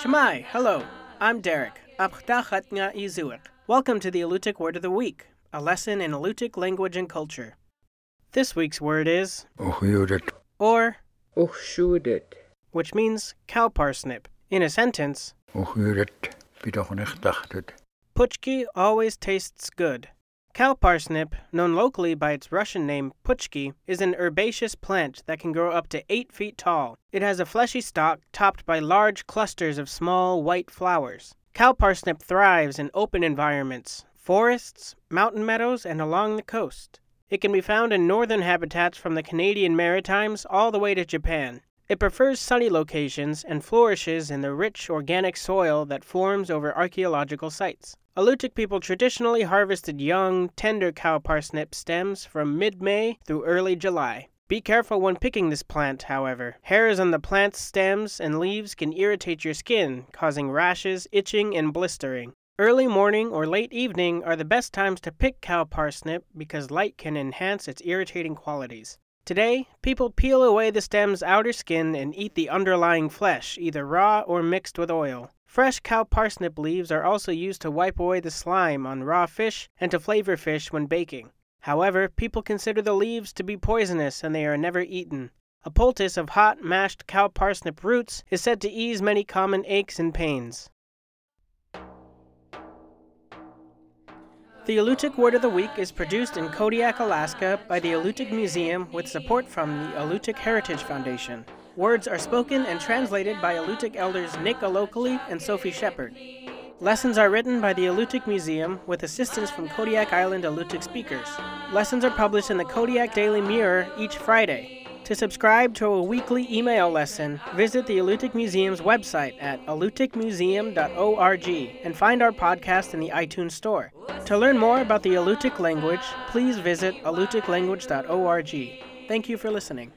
Cama'i, hello. I'm Derek. Welcome to the Alutiiq Word of the Week, a lesson in Alutiiq language and culture. This week's word is or which means cow parsnip. In a sentence, Puchki always tastes good. Cow parsnip, known locally by its Russian name puchki, is an herbaceous plant that can grow up to 8 feet tall. It has a fleshy stalk topped by large clusters of small white flowers. Cow parsnip thrives in open environments, forests, mountain meadows, and along the coast. It can be found in northern habitats from the Canadian Maritimes all the way to Japan. It prefers sunny locations and flourishes in the rich organic soil that forms over archaeological sites. Alutiiq people traditionally harvested young, tender cow parsnip stems from mid May through early July. Be careful when picking this plant, however. Hairs on the plant's stems and leaves can irritate your skin, causing rashes, itching, and blistering. Early morning or late evening are the best times to pick cow parsnip because light can enhance its irritating qualities. Today, people peel away the stem's outer skin and eat the underlying flesh, either raw or mixed with oil. Fresh cow parsnip leaves are also used to wipe away the slime on raw fish and to flavor fish when baking. However, people consider the leaves to be poisonous and they are never eaten. A poultice of hot, mashed cow parsnip roots is said to ease many common aches and pains. The Alutiiq Word of the Week is produced in Kodiak, Alaska by the Alutiiq Museum with support from the Alutiiq Heritage Foundation. Words are spoken and translated by Alutiiq elders Nick Alokli and Sophie Shepard. Lessons are written by the Alutiiq Museum with assistance from Kodiak Island Alutiiq speakers. Lessons are published in the Kodiak Daily Mirror each Friday. To subscribe to a weekly email lesson, visit the Alutiiq Museum's website at alutiiqmuseum.org and find our podcast in the iTunes Store. To learn more about the Alutiiq language, please visit alutiiqlanguage.org. Thank you for listening.